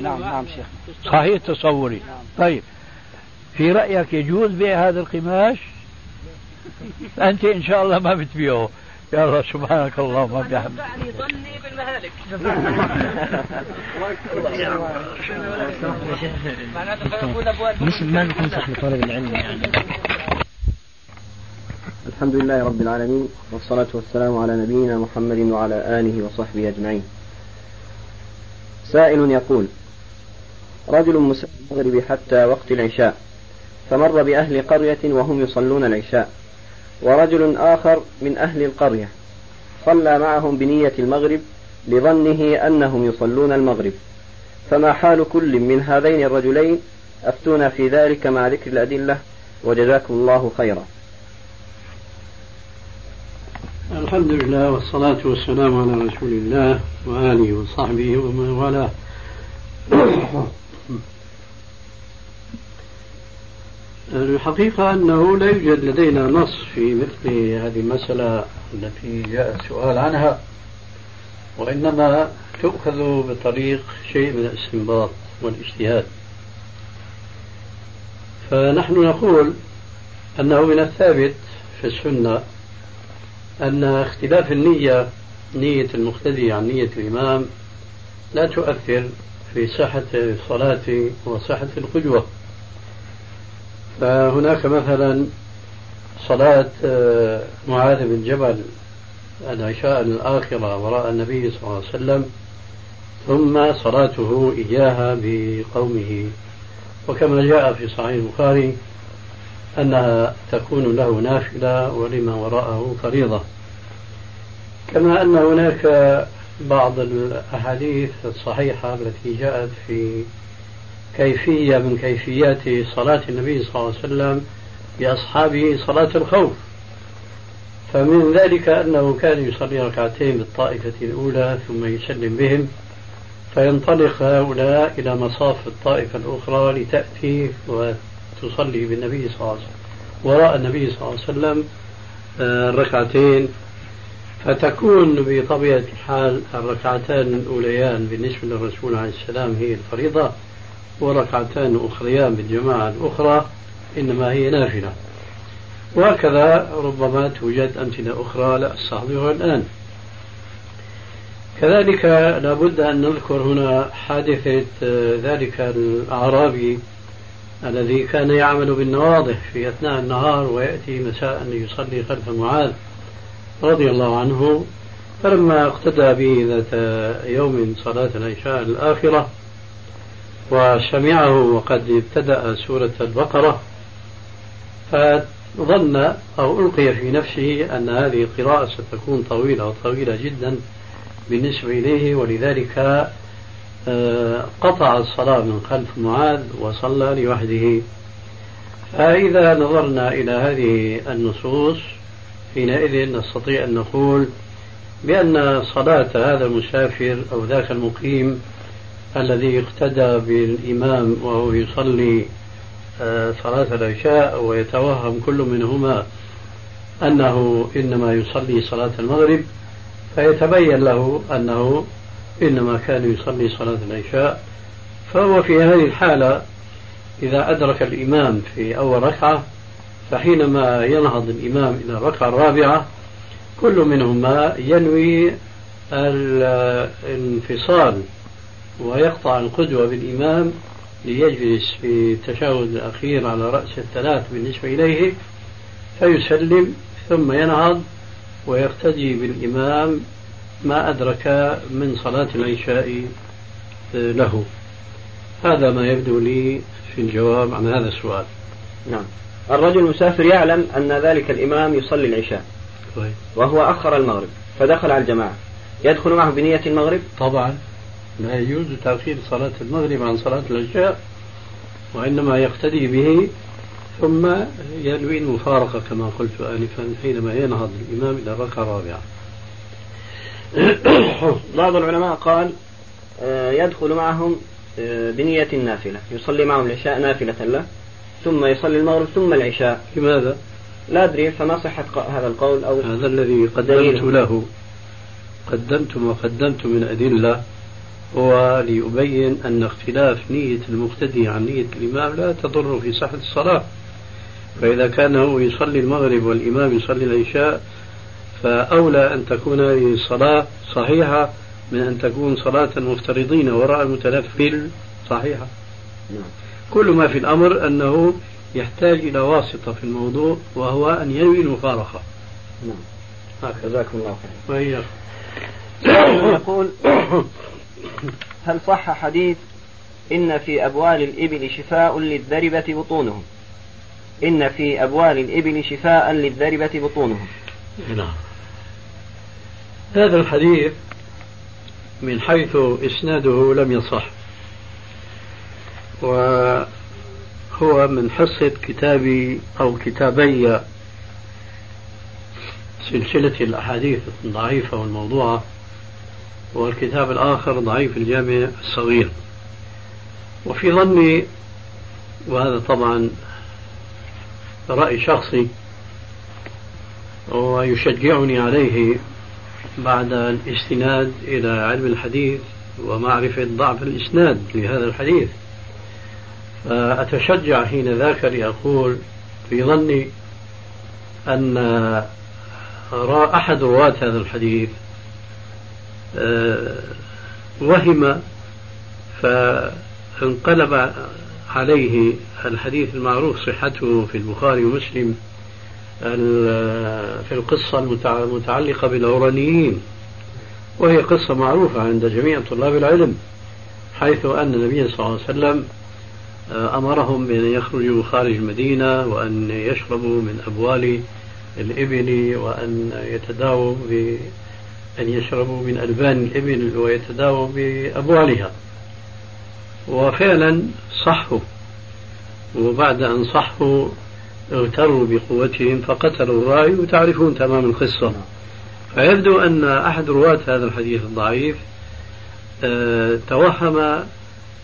E: نعم نعم شيخ.
B: صحيح تصوري. طيب في رأيك يجوز بيع هذا القماش؟ أنت إن شاء الله ما بتبيعه. يا الله سبحانك اللهم وبحمدك.
D: دعني ظني بالمهالك.
E: مثل ما تنصح لطالب العلم يعني
F: الحمد لله رب العالمين والصلاة والسلام على نبينا محمد وعلى آله وصحبه أجمعين. سائل يقول رجل مسافر المغرب حتى وقت العشاء فمر بأهل قرية وهم يصلون العشاء. ورجل آخر من أهل القرية صلى معهم بنية المغرب لظنه أنهم يصلون المغرب. فما حال كل من هذين الرجلين؟ أفتونا في ذلك مع ذكر الأدلة وجزاكم الله خيرا.
G: الحمد لله والصلاة والسلام على رسول الله وآله وصحبه ومن والاه. الحقيقة أنه لا يوجد لدينا نص في مثل هذه المسألة التي جاء السؤال عنها وإنما تؤخذ بطريق شيء من الاستنباط والاجتهاد. فنحن نقول أنه من الثابت في السنة أن اختلاف النية نية المقتدي عن نية الإمام لا تؤثر في صحة الصلاة وصحة القدوة. فهناك مثلا صلاة آه، معاذ بن جبل العشاء الآخرة وراء النبي صلى الله عليه وسلم ثم صلاته إياها بقومه. وكما جاء في صحيح البخاري أنها تكون له نافلة ولمن وراءه فريضة. كما أن هناك بعض الأحاديث الصحيحة التي جاءت في كيفية من كيفيات صلاة النبي صلى الله عليه وسلم بأصحابه صلاة الخوف. فمن ذلك أنه كان يصلي ركعتين بالطائفة الأولى ثم يسلم بهم فينطلق هؤلاء إلى مصاف الطائفة الأخرى لتأتي وتصلي بالنبي صلى الله عليه وسلم وراء النبي صلى الله عليه وسلم آه، الركعتين فتكون بطبيعة الحال الركعتان الأوليان بالنسبة للرسول عليه السلام هي الفريضة. وركعتان أخريان بالجماعة الأخرى إنما هي نافلة. وهكذا ربما توجد أمثلة أخرى لا أستحضرها الآن. كذلك لابد أن نذكر هنا حادثة ذلك الأعرابي الذي كان يعمل بالنواضح في أثناء النهار ويأتي مساء يصلي خلف معاذ رضي الله عنه فلما اقتدى به ذات يوم صلاة العشاء الآخرة وسمعه وقد ابتدأ سورة البقرة فظن أو ألقي في نفسه أن هذه القراءة ستكون طويلة وطويلة جدا بالنسبة إليه ولذلك آه، قطع الصلاة من خلف معاذ وصلى لوحده. فإذا نظرنا إلى هذه النصوص حينئذ نستطيع أن نقول بأن صلاة هذا المسافر أو ذاك المقيم الذي اقتدى بالإمام وهو يصلي آه، صلاة العشاء ويتوهم كل منهما أنه إنما يصلي صلاة المغرب فيتبين له أنه إنما كان يصلي صلاة العشاء. فهو في هذه الحالة إذا أدرك الإمام في أول ركعة فحينما ينهض الإمام إلى الركعة الرابعة كل منهما ينوي الانفصال ويقطع القدوة بالإمام ليجلس في التشهد الأخير على رأس الثلاث بالنسبة إليه فيسلم ثم ينهض ويقتدي بالإمام ما أدرك من صلاة العشاء له. هذا ما يبدو لي في الجواب عن هذا السؤال.
F: نعم. الرجل المسافر يعلم أن ذلك الإمام يصلي العشاء.
G: طيب.
F: وهو أخر المغرب فدخل على الجماعة. يدخل معه بنية المغرب؟
G: طبعا. لا يجوز تأخير صلاة المغرب عن صلاة العشاء وإنما يقتدي به ثم ينوي المفارقة كما قلت آنفا حينما ينهض الإمام إلى الركعة الرابعة
F: بعض العلماء قال آه، يدخل معهم آه، بنية النافلة يصلي معهم العشاء نافلة له ثم يصلي المغرب ثم العشاء.
G: لماذا؟
F: لا أدري فما صحة هذا القول أو
G: هذا الذي قدمت له قدمت ما قدمت من أدلة هو ليبين أن اختلاف نية المقتدي عن نية الإمام لا تضر في صحة الصلاة. فإذا كان هو يصلي المغرب والإمام يصلي العشاء فأولى أن تكون هذه الصلاة صحيحة من أن تكون صلاة مفترضين وراء المتنفل صحيحة. كل ما في الأمر أنه يحتاج إلى واسطة في الموضوع وهو أن ينوي المفارقة.
F: نعم. هكذا جزاكم الله خير يقول هل صح حديث إن في أبوال الإبل شفاء للذربة بطونهم؟ إن في أبوال الإبل شفاء للذربة بطونهم؟
G: نعم. هذا الحديث من حيث إسناده لم يصح وهو من حصة كتابي أو كتابي سلسلة الأحاديث الضعيفة والموضوعة. والكتاب الآخر ضعيف الجامع الصغير. وفي ظني وهذا طبعا رأي شخصي ويشجعني عليه بعد الاستناد إلى علم الحديث ومعرفة ضعف الإسناد لهذا الحديث. فأتشجع حين ذاك لأقول في ظني أن أحد رواة هذا الحديث وهم فانقلب عليه الحديث المعروف صحته في البخاري ومسلم في القصة المتعلقة بالعرانيين وهي قصة معروفة عند جميع طلاب العلم حيث أن النبي صلى الله عليه وسلم آه، أمرهم بأن يخرجوا خارج المدينة وأن يشربوا من أبوال الإبل وأن يتداووا بأن يشربوا من ألبان الإبل ويتداووا بأبوالها. وفعلا صحوا. وبعد أن صحوا اغتروا بقوتهم فقتلوا الراعي وتعرفون تمام القصة. فيبدو أن أحد رواة هذا الحديث الضعيف آه، توهم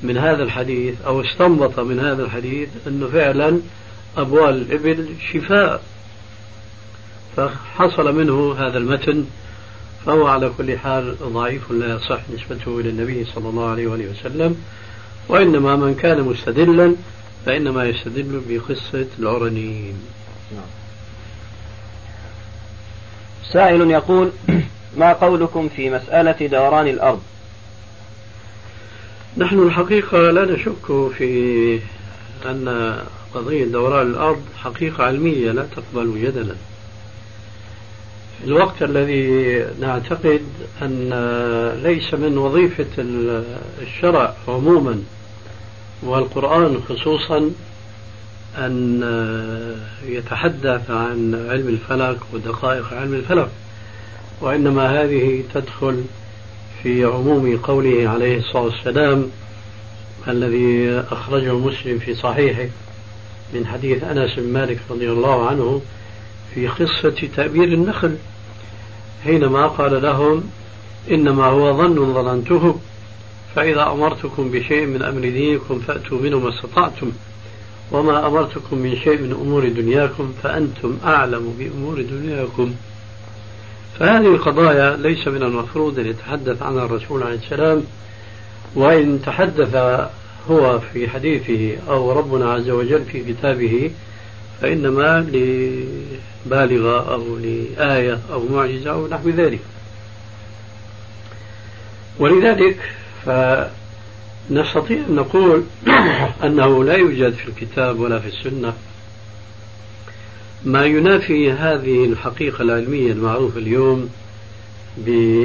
G: من هذا الحديث أو استنبط من هذا الحديث أنه فعلا أبوال الإبل شفاء. فحصل منه هذا المتن فهو على كل حال ضعيف لا يصح نسبته إلى النبي صلى الله عليه وآله وسلم وإنما من كان مستدلا فإنما يستدل بقصة العرنيين.
F: سائل يقول ما قولكم في مسألة دوران الأرض
G: نحن الحقيقة لا نشك في أن قضية دوران الأرض حقيقة علمية لا تقبل جدلا الوقت الذي نعتقد أن ليس من وظيفة الشرع عموما والقرآن خصوصا أن يتحدث عن علم الفلك ودقائق علم الفلك وإنما هذه تدخل في عموم قوله عليه الصلاة والسلام الذي أخرجه مسلم في صحيحه من حديث أنس بن مالك رضي الله عنه في قصة تأبير النخل حينما قال لهم إنما هو ظن ظننته فإذا أمرتكم بشيء من أمر دينكم فأتوا منه ما استطعتم وما أمرتكم من شيء من أمور دنياكم فأنتم أعلم بأمور دنياكم. فهذه القضايا ليس من المفروض أن يتحدث عنها الرسول عليه السلام وإن تحدث هو في حديثه أو ربنا عز وجل في كتابه فإنما لبالغة أو لآية أو معجزة أو نحو ذلك. ولذلك فنستطيع أن نقول أنه لا يوجد في الكتاب ولا في السنة ما ينافي هذه الحقيقة العلمية المعروفة اليوم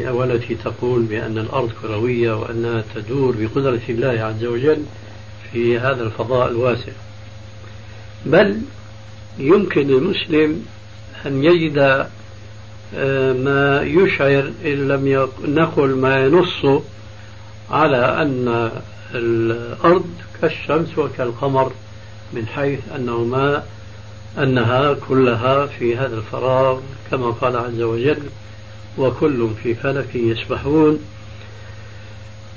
G: والتي تقول بأن الأرض كروية وأنها تدور بقدرة الله عز وجل في هذا الفضاء الواسع. بل يمكن للمسلم أن يجد آه، ما يشعر إن لم نقل ما ينص على أن الأرض كالشمس وكالقمر من حيث أنهما أنها كلها في هذا الفراغ كما قال عز وجل وكل في فلك يسبحون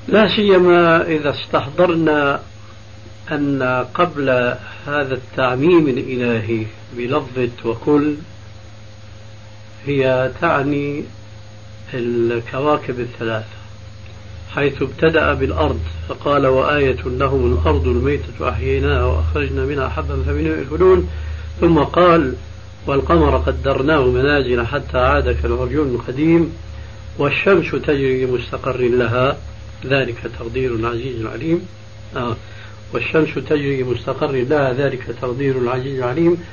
G: لا سيما إذا استحضرنا أن قبل هذا التعميم الإلهي بلفظة وكل هي تعني الكواكب الثلاثة حيث ابتدأ بالأرض فقال وآية لهم الأرض الميتة أحييناها وأخرجنا منها حبا فمنه يأكلون ثم قال والقمر قدرناه منازل حتى عاد كالعرجون القديم والشمس تجري لمستقر لها ذلك تقدير العزيز العليم آه. والشمس تجري لمستقر لها ذلك تقدير العزيز العليم.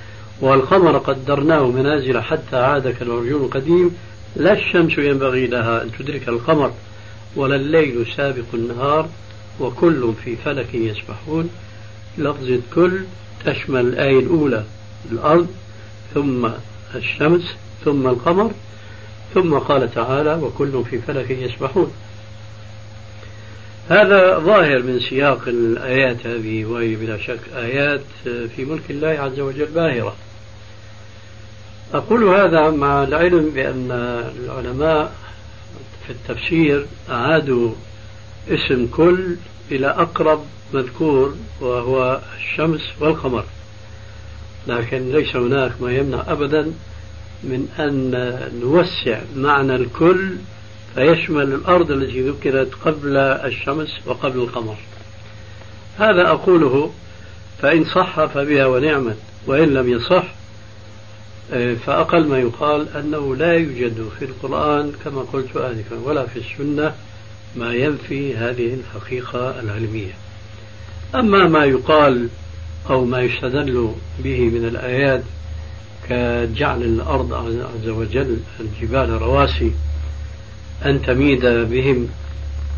G: والقمر قدرناه منازل حتى عاد كالعرجون القديم. لا الشمس ينبغي لها أن تدرك القمر ولا الليل سابق النهار وكل في فلك يسبحون. لفظة كل تشمل الآية الأولى الأرض ثم الشمس ثم القمر ثم قال تعالى وكل في فلك يسبحون. هذا ظاهر من سياق الآيات هذه وهي بلا شك آيات في ملك الله عز وجل باهرة. أقول هذا مع العلم بأن العلماء في التفسير أعادوا اسم كل إلى أقرب مذكور وهو الشمس والقمر. لكن ليس هناك ما يمنع أبدا من أن نوسع معنى الكل فيشمل الأرض التي ذكرت قبل الشمس وقبل القمر. هذا أقوله فإن صح فبها ونعمت وإن لم يصح فأقل ما يقال أنه لا يوجد في القرآن كما قلت آنفا ولا في السنة ما ينفي هذه الحقيقة العلمية. أما ما يقال أو ما يستدل به من الآيات كجعل الأرض عز وجل الجبال رواسي أن تميد بهم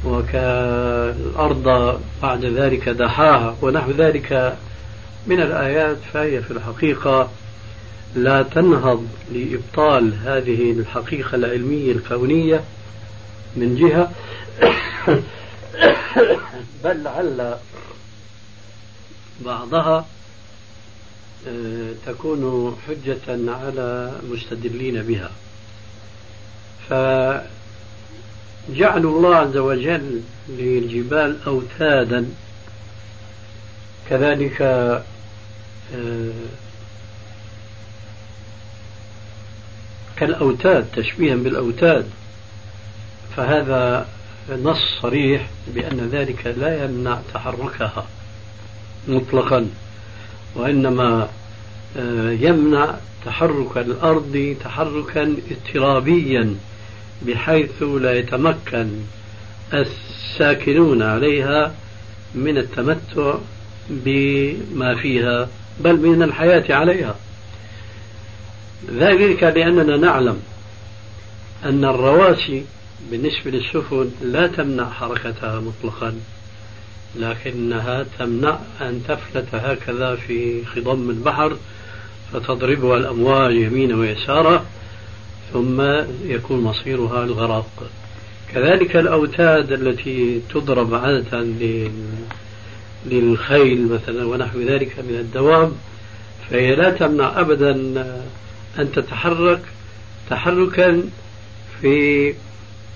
G: وكالأرض بعد ذلك دحاها ونحو ذلك من الآيات فهي في الحقيقة لا تنهض لإبطال هذه الحقيقة العلمية الكونية من جهة. بل لعل بعضها آه، تكون حجة على المستدلين بها. فجعل الله عز وجل للجبال أوتادا. كذلك آه، كالأوتاد تشبيها بالأوتاد. فهذا نص صريح بأن ذلك لا يمنع تحركها مطلقا وإنما آه، يمنع تحرك الأرض تحركا اضطرابيا. بحيث لا يتمكن الساكنون عليها من التمتع بما فيها بل من الحياة عليها. ذلك لأننا نعلم أن الرواسي بالنسبة للسفن لا تمنع حركتها مطلقا لكنها تمنع أن تفلت هكذا في خضم البحر فتضربها الأمواج يمينا ويسارا. ثم يكون مصيرها الغرق. كذلك الأوتاد التي تضرب عادة للخيل مثلا ونحو ذلك من الدواب فهي لا تمنع أبدا أن تتحرك تحركا في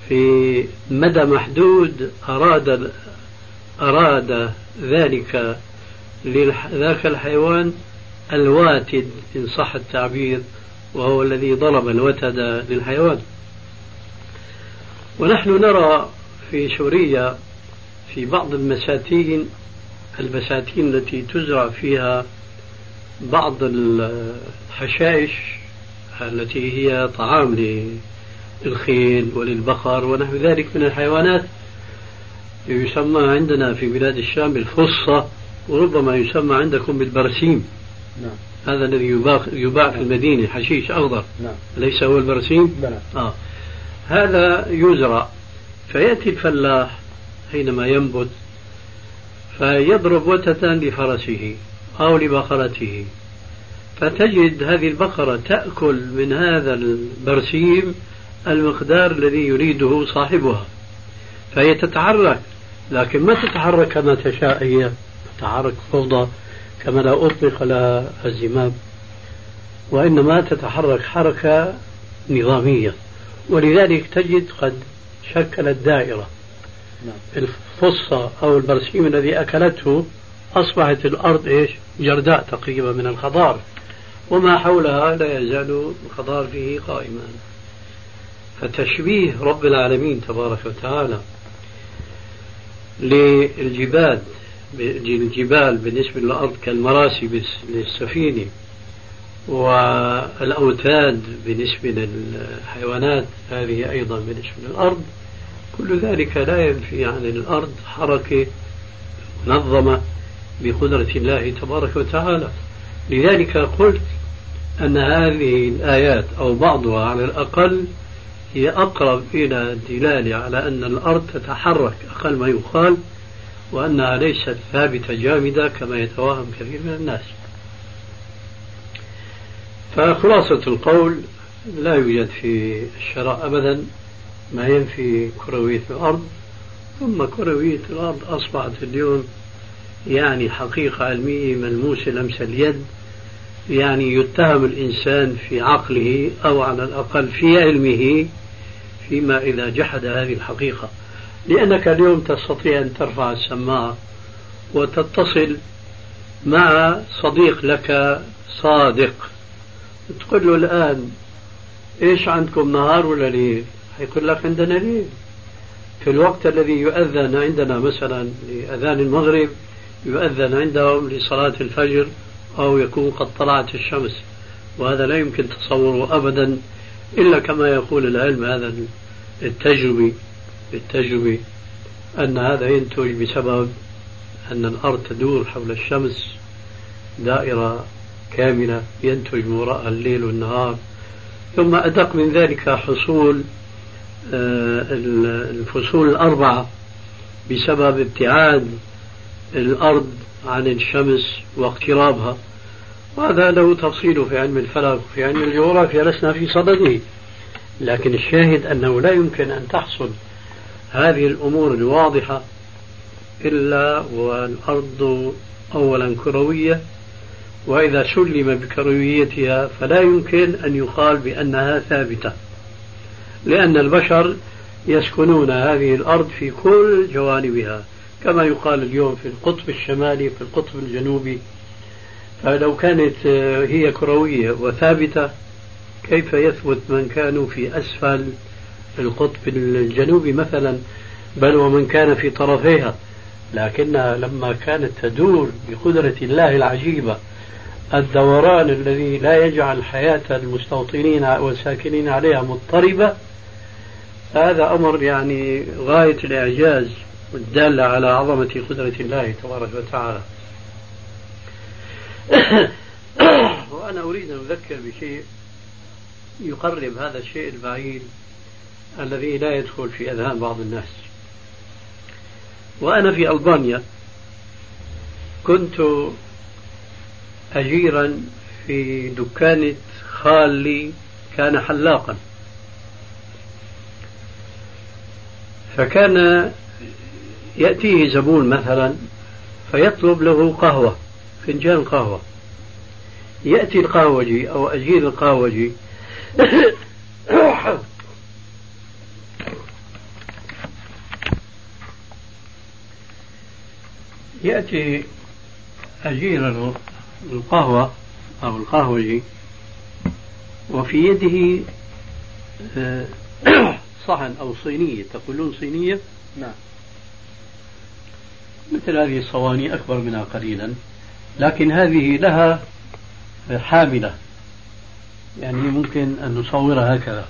G: في مدى محدود أراد أراد ذلك ذاك الحيوان الواتد إن صح التعبير. وهو الذي ضرب الوتد للحيوان. ونحن نرى في سوريا في بعض المساتين البساتين التي تزرع فيها بعض الحشائش التي هي طعام للخيل وللبقر ونحو ذلك من الحيوانات. يسمى عندنا في بلاد الشام بالفصة وربما يسمى عندكم بالبرسيم. نعم. هذا الذي يباع, يباع في المدينة حشيش أخضر نعم. ليس هو البرسيم بلى. آه. هذا يزرع فيأتي الفلاح حينما ينبت فيضرب وتة لفرسه أو لبقرته فتجد هذه البقرة تأكل من هذا البرسيم المقدار الذي يريده صاحبها فهي تتحرك لكن ما تتحرك كما تشاء هي تتحرك فوضى كما لا أطلق لها الزمام وإنما تتحرك حركة نظامية. ولذلك تجد قد شكلت دائرة نعم. الفصة أو البرسيم الذي أكلته أصبحت الأرض إيش؟ جرداء تقريبا من الخضار وما حولها لا يزال الخضار فيه قائما. فتشبيه رب العالمين تبارك وتعالى للجبال الجبال بالنسبة للأرض كالمراسي للسفينة والأوتاد بالنسبة للحيوانات هذه أيضا بالنسبة للأرض. كل ذلك لا ينفي عن الأرض حركة منظمة بقدرة الله تبارك وتعالى. لذلك قلت أن هذه الآيات أو بعضها على الأقل هي أقرب إلى الدلالة على أن الأرض تتحرك أقل ما يقال وأنها ليست ثابتة جامدة كما يتوهم كثير من الناس. فخلاصة القول لا يوجد في الشرع أبدا ما ينفي كروية الأرض. ثم كروية الأرض أصبحت اليوم يعني حقيقة علمية ملموسة لمس اليد. يعني يتهم الإنسان في عقله أو على الأقل في علمه فيما إذا جحد هذه الحقيقة. لأنك اليوم تستطيع أن ترفع السماعة وتتصل مع صديق لك صادق. تقول له الآن إيش عندكم نهار ولا ليل؟ يقول لك عندنا ليل. في الوقت الذي يؤذن عندنا مثلا لأذان المغرب يؤذن عندهم لصلاة الفجر أو يكون قد طلعت الشمس. وهذا لا يمكن تصوره أبدا إلا كما يقول العلم هذا التجربي. التجربي أن هذا ينتج بسبب أن الأرض تدور حول الشمس دائرة كاملة ينتج من وراءها الليل والنهار. ثم أدق من ذلك حصول آه، الفصول الأربعة بسبب ابتعاد الأرض عن الشمس واقترابها. وهذا له تفصيل في علم الفلك وفي علم الجغرافيا لسنا في صدده. لكن الشاهد أنه لا يمكن أن تحصل هذه الأمور الواضحة إلا والأرض أولا كروية وإذا سلم بكرويتها فلا يمكن أن يقال بأنها ثابتة لأن البشر يسكنون هذه الأرض في كل جوانبها كما يقال اليوم في القطب الشمالي في القطب الجنوبي. فلو كانت هي كروية وثابتة كيف يثبت من كانوا في أسفل؟ القطب الجنوبي مثلا بل ومن كان في طرفيها. لكنها لما كانت تدور بقدرة الله العجيبة الدوران الذي لا يجعل حياة المستوطنين والساكنين عليها مضطربة هذا أمر يعني غاية الإعجاز والدالة على عظمة قدرة الله تبارك وتعالى. وأنا أريد أن أذكر بشيء يقرب هذا الشيء البعيد. الذي لا يدخل في أذهان بعض الناس. وأنا في ألبانيا كنت أجيرا في دكانة خالي كان حلاقا. فكان يأتيه زبون مثلا فيطلب له قهوة فنجان قهوة. يأتي القهوجي أو أجير القهوجي يأتي أجير القهوة أو القهوجي وفي يده آه، صحن أو صينية تقولون صينية؟
F: نعم.
G: مثل هذه الصواني أكبر منها قليلا لكن هذه لها حاملة يعني ممكن أن نصورها هكذا.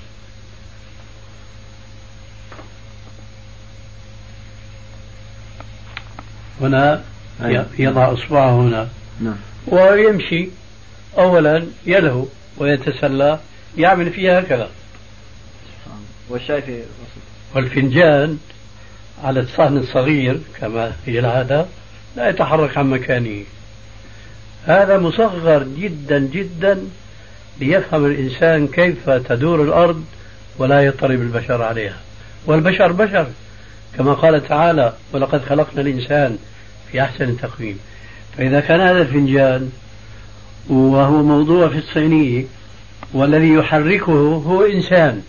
G: هنا
F: أيوة.
G: يضع إصبعه هنا.
F: نعم.
G: ويمشي. أولا يده ويتسلى يعمل فيها هكذا.
F: والشاي في
G: والفنجان على الصحن الصغير كما هي العادة لا يتحرك عن مكانه. هذا مصغر جدا جدا ليفهم الإنسان كيف تدور الأرض ولا يضطرب البشر عليها. والبشر بشر. كما قال تعالى ولقد خلقنا الإنسان في أحسن تقويم. فإذا كان هذا الفنجان وهو موضوع في الصينية والذي يحركه هو إنسان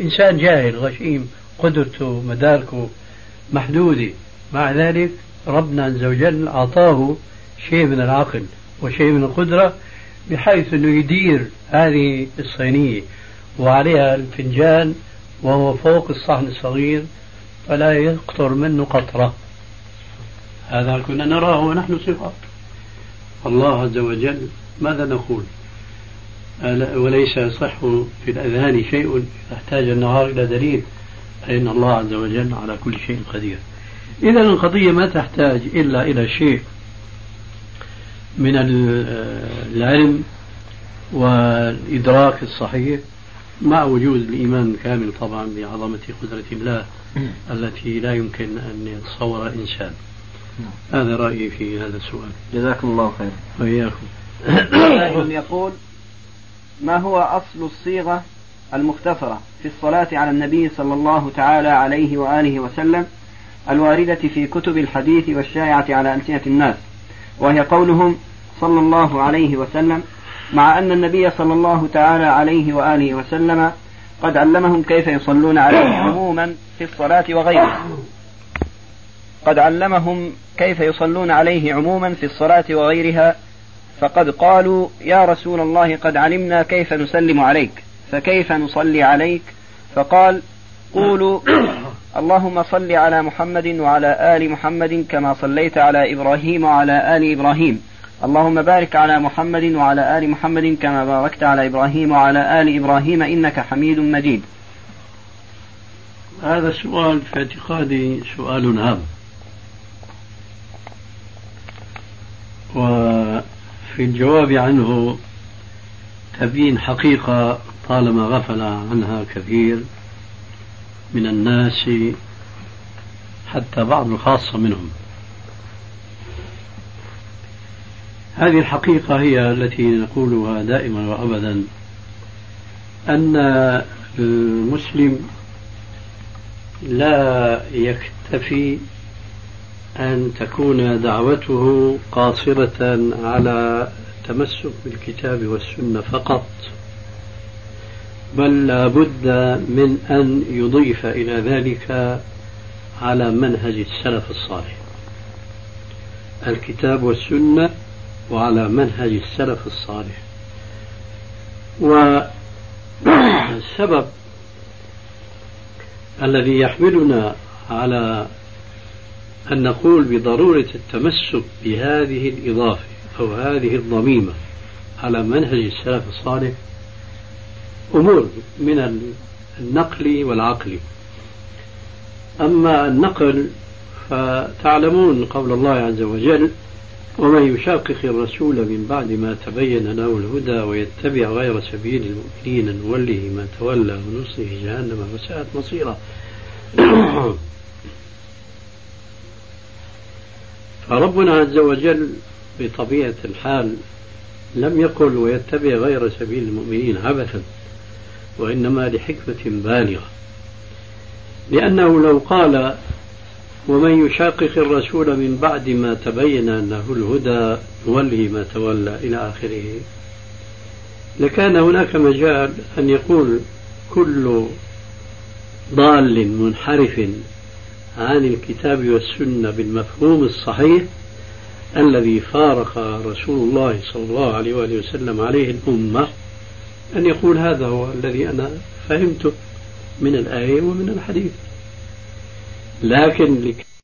G: إنسان جاهل غشيم قدرته مداركه محدودة. مع ذلك ربنا عز وجل أعطاه شيء من العقل وشيء من القدرة بحيث أنه يدير هذه الصينية. وعليها الفنجان وهو فوق الصحن الصغير فلا يقطر منه قطرة. هذا كنا نراه ونحن صغار. الله عز وجل ماذا نقول؟ وليس يصح في الأذهان شيء احتاج النهار إلى دليل. أن الله عز وجل على كل شيء قدير. إذا القضية ما تحتاج إلا إلى شيء من العلم والإدراك الصحيح. مع وجود الإيمان الكامل طبعا بعظمة قدرة الله. التي لا يمكن أن يتصور إنسان. هذا رأيي في هذا السؤال.
F: جزاكم الله خيرا.
G: وإياكم.
F: يقول ما هو أصل الصيغة المختفرة في الصلاة على النبي صلى الله تعالى عليه وآله وسلم الواردة في كتب الحديث والشائعة على ألسنة الناس وهي قولهم صلى الله عليه وسلم مع أن النبي صلى الله تعالى عليه وآله وسلم قد علمهم كيف يصلون عليه عموما في الصلاة وغيرها قد علمهم كيف يصلون عليه عموما في الصلاة وغيرها فقد قالوا يا رسول الله قد علمنا كيف نسلم عليك فكيف نصلي عليك؟ فقال قولوا اللهم صل على محمد وعلى آل محمد كما صليت على إبراهيم وعلى آل إبراهيم. اللهم بارك على محمد وعلى آل محمد كما باركت على إبراهيم وعلى آل إبراهيم إنك حميد مجيد.
G: هذا السؤال في اعتقادي سؤال هام وفي الجواب عنه تبين حقيقة طالما غفل عنها كثير من الناس حتى بعض الخاصة منهم. هذه الحقيقة هي التي نقولها دائما وأبدا أن المسلم لا يكتفي أن تكون دعوته قاصرة على التمسك بالكتاب والسنة فقط بل لابد من أن يضيف إلى ذلك على منهج السلف الصالح. الكتاب والسنة وعلى منهج السلف الصالح. والسبب الذي يحملنا على أن نقول بضرورة التمسك بهذه الإضافة أو هذه الضميمة على منهج السلف الصالح أمور من النقل والعقل. أما النقل فتعلمون قول الله عز وجل ومن يشاقق الرسول من بعد ما تبين له الهدى ويتبع غير سبيل المؤمنين نوله ما تولى ونصله جهنم وساءت مصيرا. فربنا عز وجل بطبيعة الحال لم يقل ويتبع غير سبيل المؤمنين عبثا وإنما لحكمة بالغة. لأنه لو قال ومن يشاقق الرسول من بعد ما تبين أنه الهدى نوله ما تولى إلى آخره. لكان هناك مجال أن يقول كل ضال منحرف عن الكتاب والسنة بالمفهوم الصحيح الذي فارق رسول الله صلى الله عليه وآله وسلم عليه الأمة أن يقول هذا هو الذي أنا فهمته من الآية ومن الحديث. لكن